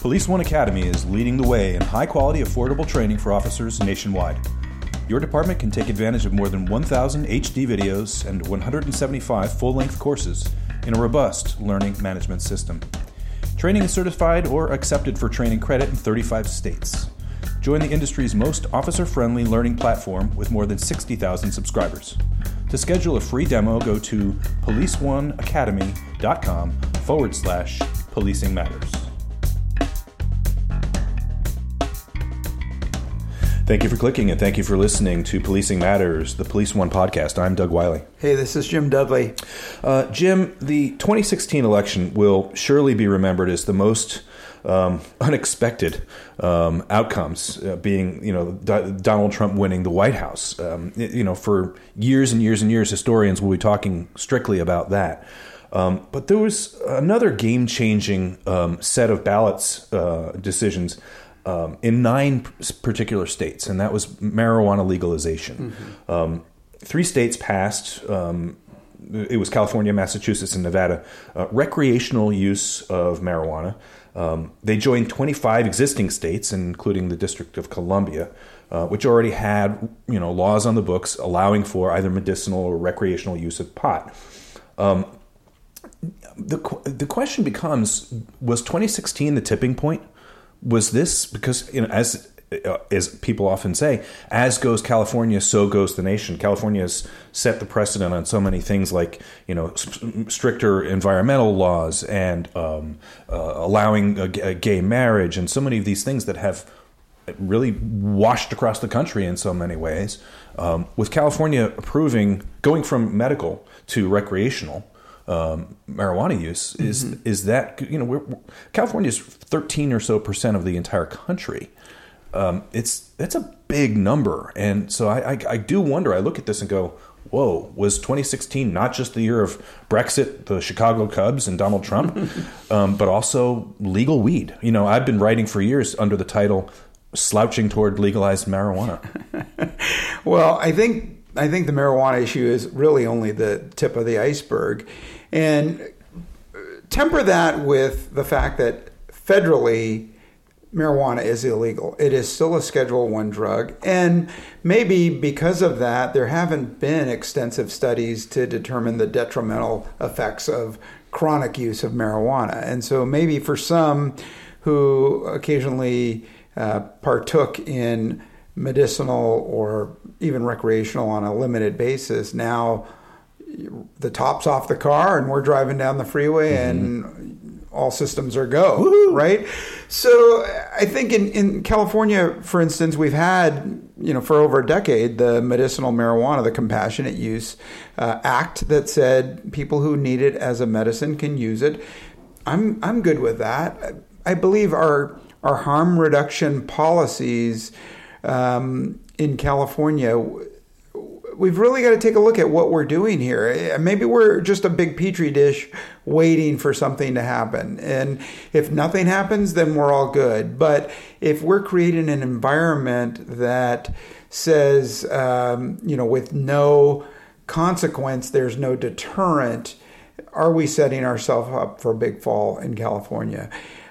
Police One Academy is leading the way in high quality, affordable training for officers nationwide. Your department can take advantage of more than 1,000 HD videos and 175 full length courses in a robust learning management system. Training is certified or accepted for training credit in 35 states. Join the industry's most officer friendly learning platform with more than 60,000 subscribers. To schedule a free demo, go to policeoneacademy.com forward slash policing matters. Thank you for clicking and thank you for listening to Policing Matters, the Police One podcast. I'm Doug Wyllie. Hey, this is Jim Dudley. Uh, Jim, the 2016 election will surely be remembered as the most um, unexpected um, outcomes, uh, being you know D- Donald Trump winning the White House. Um, you know, for years and years and years, historians will be talking strictly about that. Um, but there was another game changing um, set of ballots uh, decisions um, in nine particular states, and that was marijuana legalization. Mm-hmm. Um, three states passed. Um, it was California, Massachusetts, and Nevada. Uh, recreational use of marijuana. Um, they joined 25 existing states, including the District of Columbia, uh, which already had you know laws on the books allowing for either medicinal or recreational use of pot. Um, the the question becomes: Was 2016 the tipping point? Was this because you know as uh, as people often say, as goes California, so goes the nation. California has set the precedent on so many things like you know stricter environmental laws and um, uh, allowing a, a gay marriage, and so many of these things that have really washed across the country in so many ways. Um, with California approving going from medical to recreational, um, marijuana use is mm-hmm. is that you know we're, California is 13 or so percent of the entire country. Um, it's that's a big number, and so I, I, I do wonder. I look at this and go, "Whoa!" Was 2016 not just the year of Brexit, the Chicago Cubs, and Donald Trump, um, but also legal weed? You know, I've been writing for years under the title "Slouching Toward Legalized Marijuana." well, I think I think the marijuana issue is really only the tip of the iceberg. And temper that with the fact that federally marijuana is illegal. It is still a Schedule 1 drug and maybe because of that there haven't been extensive studies to determine the detrimental effects of chronic use of marijuana. And so maybe for some who occasionally uh, partook in medicinal or even recreational on a limited basis now the top's off the car and we're driving down the freeway mm-hmm. and all systems are go Woo-hoo. right so i think in, in california for instance we've had you know for over a decade the medicinal marijuana the compassionate use uh, act that said people who need it as a medicine can use it i'm i'm good with that i believe our our harm reduction policies um, in california we've really got to take a look at what we're doing here. Maybe we're just a big petri dish waiting for something to happen. And if nothing happens, then we're all good. But if we're creating an environment that says, um, you know, with no consequence, there's no deterrent, are we setting ourselves up for a big fall in California?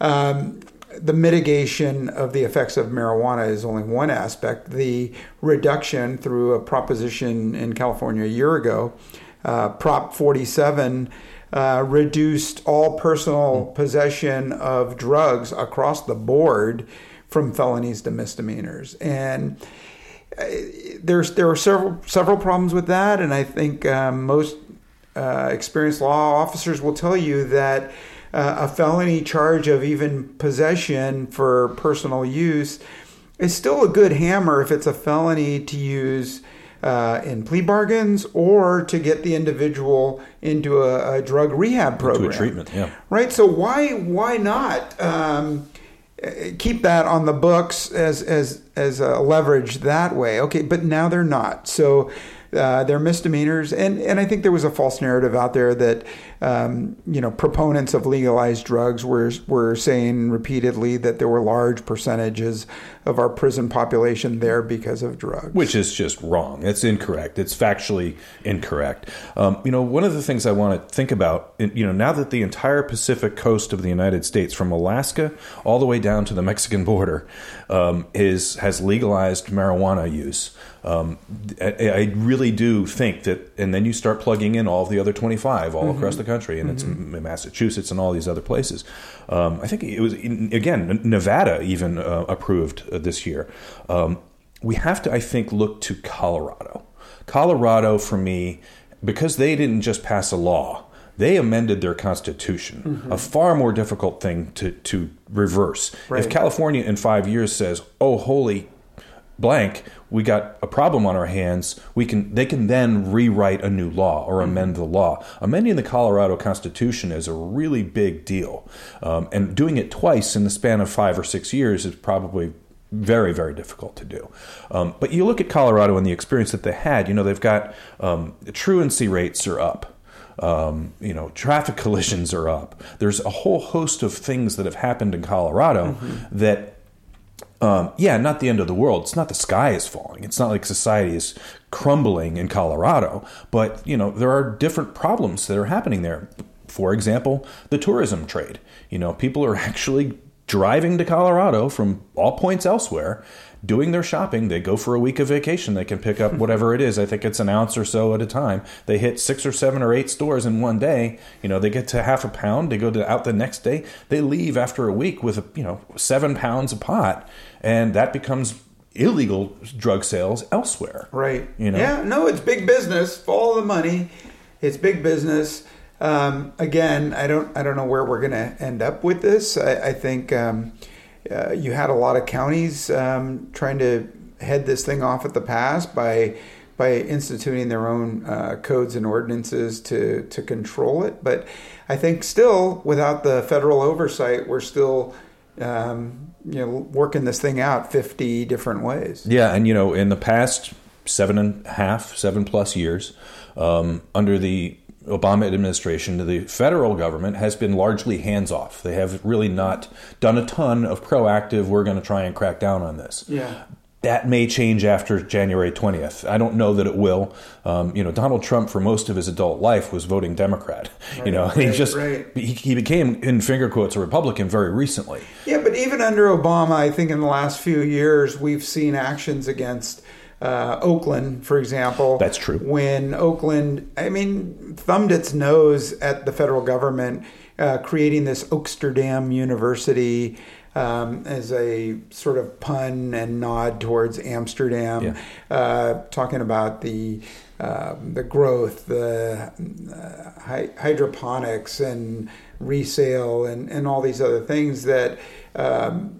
Um, the mitigation of the effects of marijuana is only one aspect. The reduction through a proposition in California a year ago, uh, Prop 47, uh, reduced all personal mm. possession of drugs across the board from felonies to misdemeanors. And uh, there's there are several several problems with that, and I think um, most uh, experienced law officers will tell you that uh, a felony charge of even possession for personal use is still a good hammer if it's a felony to use uh, in plea bargains or to get the individual into a, a drug rehab program. Into a treatment, yeah. Right. So why why not um, keep that on the books as as as a leverage that way? Okay, but now they're not. So uh, they're misdemeanors, and and I think there was a false narrative out there that um, you know proponents of legalized drugs were were saying repeatedly that there were large percentages of our prison population there because of drugs. Which is just wrong. It's incorrect. It's factually incorrect. Um, you know, one of the things I want to think about, you know, now that the entire Pacific coast of the United States, from Alaska all the way down to the Mexican border, um, is has legalized marijuana use. Um, I, I, really do think that, and then you start plugging in all of the other 25 all mm-hmm. across the country, and mm-hmm. it's Massachusetts and all these other places. Um, I think it was again Nevada even uh, approved uh, this year. Um, we have to, I think, look to Colorado. Colorado, for me, because they didn't just pass a law they amended their constitution, mm-hmm. a far more difficult thing to, to reverse. Right. If California in five years says, oh, holy blank, we got a problem on our hands, we can they can then rewrite a new law or mm-hmm. amend the law. Amending the Colorado Constitution is a really big deal, um, and doing it twice in the span of five or six years is probably very very difficult to do. Um, but you look at Colorado and the experience that they had. You know they've got um, truancy rates are up. Um, you know, traffic collisions are up. There's a whole host of things that have happened in Colorado mm-hmm. that um, yeah, not the end of the world. It's not the sky is falling. It's not like society is crumbling in Colorado. But you know, there are different problems that are happening there. For example, the tourism trade. You know, people are actually driving to Colorado from all points elsewhere doing their shopping. They go for a week of vacation. They can pick up whatever it is. I think it's an ounce or so at a time. They hit six or seven or eight stores in one day. You know, they get to half a pound. They go to out the next day. They leave after a week with you know seven pounds of pot, and that becomes illegal drug sales elsewhere. Right. You know. Yeah. No, it's big business. Follow the money. It's big business. Um, again, I don't. I don't know where we're going to end up with this. I, I think. Um, uh, you had a lot of counties um, trying to head this thing off at the pass by by instituting their own uh, codes and ordinances to to control it. But I think still, without the federal oversight, we're still um, you know working this thing out fifty different ways. Yeah, and you know, in the past seven and a half, seven plus years, um, under the Obama administration, to the federal government has been largely hands off. They have really not done a ton of proactive, we're going to try and crack down on this. Yeah. That may change after January 20th. I don't know that it will. Um, you know, Donald Trump, for most of his adult life, was voting Democrat. Right, you know, right, he just right. he, he became, in finger quotes, a Republican very recently. Yeah, but even under Obama, I think in the last few years, we've seen actions against uh, Oakland, for example. That's true. When Oakland, I mean, thumbed its nose at the federal government, uh, creating this Oaksterdam University um, as a sort of pun and nod towards Amsterdam, yeah. uh, talking about the um, the growth, the uh, hydroponics and resale, and, and all these other things that. Um,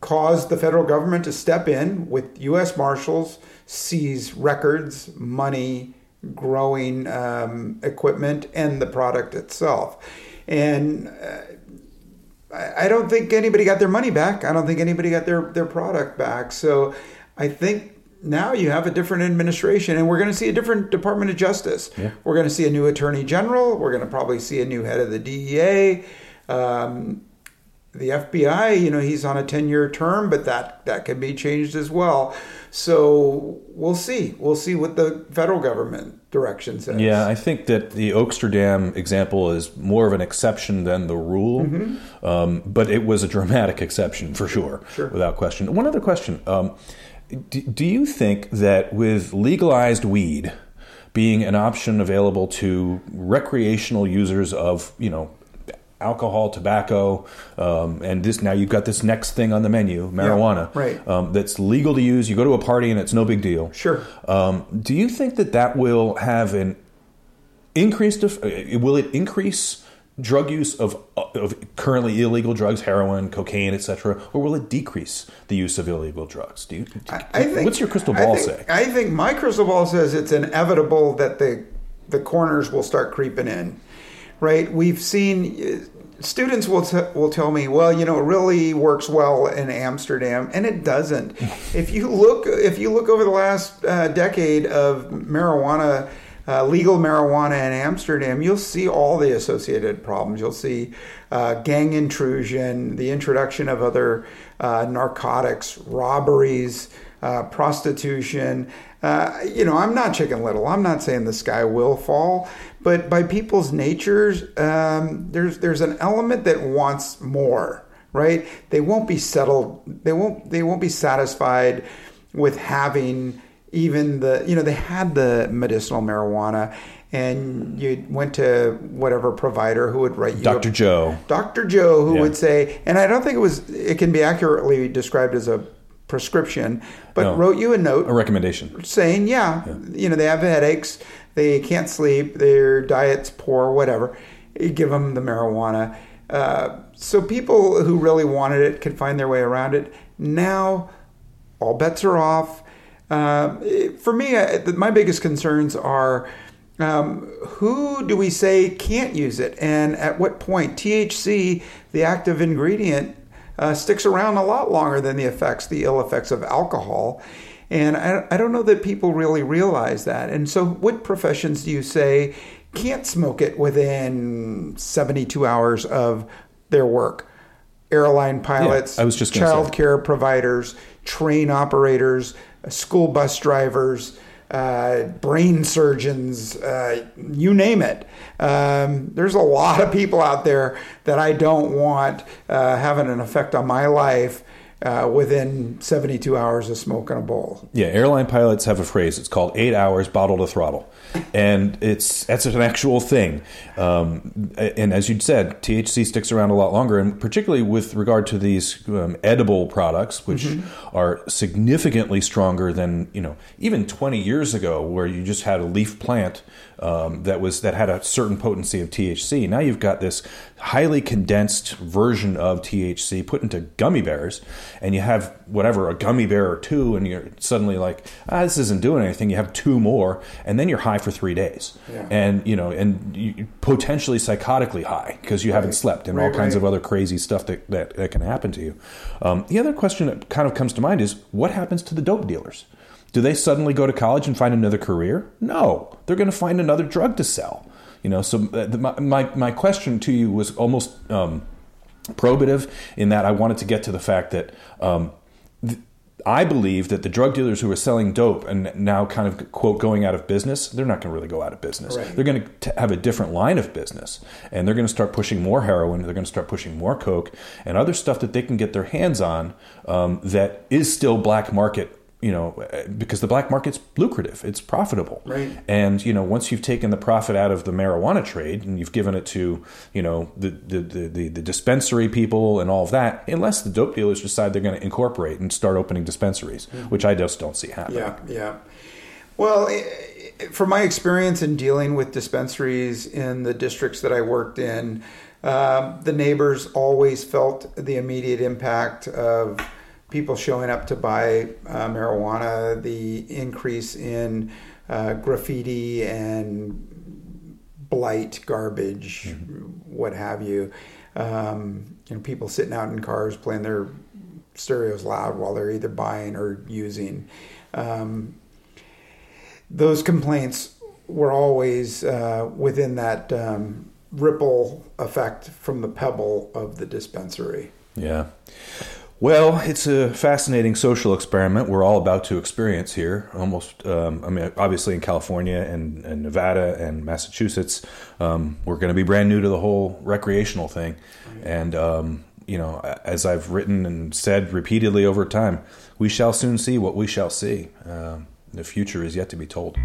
caused the federal government to step in with U.S. Marshals, seize records, money, growing um, equipment, and the product itself. And uh, I don't think anybody got their money back. I don't think anybody got their, their product back. So I think now you have a different administration, and we're going to see a different Department of Justice. Yeah. We're going to see a new Attorney General. We're going to probably see a new head of the DEA. Um, the FBI, you know, he's on a 10 year term, but that, that can be changed as well. So we'll see. We'll see what the federal government direction says. Yeah, I think that the Oaksterdam example is more of an exception than the rule, mm-hmm. um, but it was a dramatic exception for sure, sure. without question. One other question um, do, do you think that with legalized weed, being an option available to recreational users of you know alcohol, tobacco, um, and this now you've got this next thing on the menu, marijuana, yeah, right? Um, that's legal to use. You go to a party and it's no big deal. Sure. Um, do you think that that will have an increased? Uh, will it increase? drug use of, of currently illegal drugs, heroin, cocaine, etc., or will it decrease the use of illegal drugs? Do you? Do, think, what's your crystal ball I think, say? I think my crystal ball says it's inevitable that the the corners will start creeping in right? We've seen students will t- will tell me, well, you know, it really works well in Amsterdam, and it doesn't. if you look if you look over the last uh, decade of marijuana uh, legal marijuana in Amsterdam, you'll see all the associated problems. You'll see uh, gang intrusion, the introduction of other uh, narcotics, robberies, uh, prostitution. Uh, you know, I'm not Chicken Little. I'm not saying the sky will fall, but by people's natures, um, there's there's an element that wants more. Right? They won't be settled. They won't. They won't be satisfied with having even the you know they had the medicinal marijuana and you went to whatever provider who would write you Dr. A, Joe. Dr. Joe who Yeah. would say and I don't think it was it can be accurately described as a prescription but No. wrote you a note A recommendation. saying, yeah, you know, they have headaches, they can't sleep, their diet's poor, whatever. You give them the marijuana. Uh, so people who really wanted it could find their way around it. Now, all bets are off. Um, it- for me, I, my biggest concerns are um, who do we say can't use it, and at what point? THC, the active ingredient, uh, sticks around a lot longer than the effects, the ill effects of alcohol. And I, I don't know that people really realize that. And so, what professions do you say can't smoke it within 72 hours of their work? Airline pilots, I was just child care providers, train operators, school bus drivers, uh, brain surgeons, uh, you name it. Um, there's a lot of people out there that I don't want uh, having an effect on my life uh, within 72 hours of smoking a bowl. Yeah, airline pilots have a phrase. It's called eight hours bottle to throttle, and it's that's an actual thing. Um, and as you said, THC sticks around a lot longer, and particularly with regard to these um, edible products, which are significantly stronger than you know even 20 years ago, where you just had a leaf plant um, that was that had a certain potency of THC. Now you've got this highly condensed version of THC put into gummy bears, and you have whatever a gummy bear or two, and you're suddenly like, ah, this isn't doing anything. You have two more, and then you're high for three days, Yeah. and you know, and you, potentially psychotically high because you haven't slept, and all kinds right. of other crazy stuff that that, that can happen to you. Um, the other question that kind of comes to mind is, what happens to the dope dealers? Do they suddenly go to college and find another career? No, they're going to find another drug to sell. You know, so uh, the, my, my my question to you was almost um, probative in that I wanted to get to the fact that um, th- I believe that the drug dealers who are selling dope and now kind of quote going out of business, they're not going to really go out of business. Right. They're going to have a different line of business, and they're going to start pushing more heroin. They're going to start pushing more coke and other stuff that they can get their hands on um, that is still black market. You know, uh, because the black market's lucrative, it's profitable, Right. and you know, once you've taken the profit out of the marijuana trade and you've given it to you know the the, the, the, dispensary people and all of that, unless the dope dealers decide they're going to incorporate and start opening dispensaries, which I just don't see happening. Yeah, yeah. Well, i- i- from my experience in dealing with dispensaries in the districts that I worked in, um, the neighbors always felt the immediate impact of people showing up to buy uh, marijuana, the increase in uh, graffiti and blight, garbage, what have you. Um, you know, people sitting out in cars playing their stereos loud while they're either buying or using. Um, those complaints were always uh, within that um, ripple effect from the pebble of the dispensary. Yeah. Well, it's a fascinating social experiment we're all about to experience here. Almost, um, I mean, obviously in California and, and Nevada and Massachusetts, um, we're going to be brand new to the whole recreational thing. And, um, you know, as I've written and said repeatedly over time, we shall soon see what we shall see. Um, the future is yet to be told.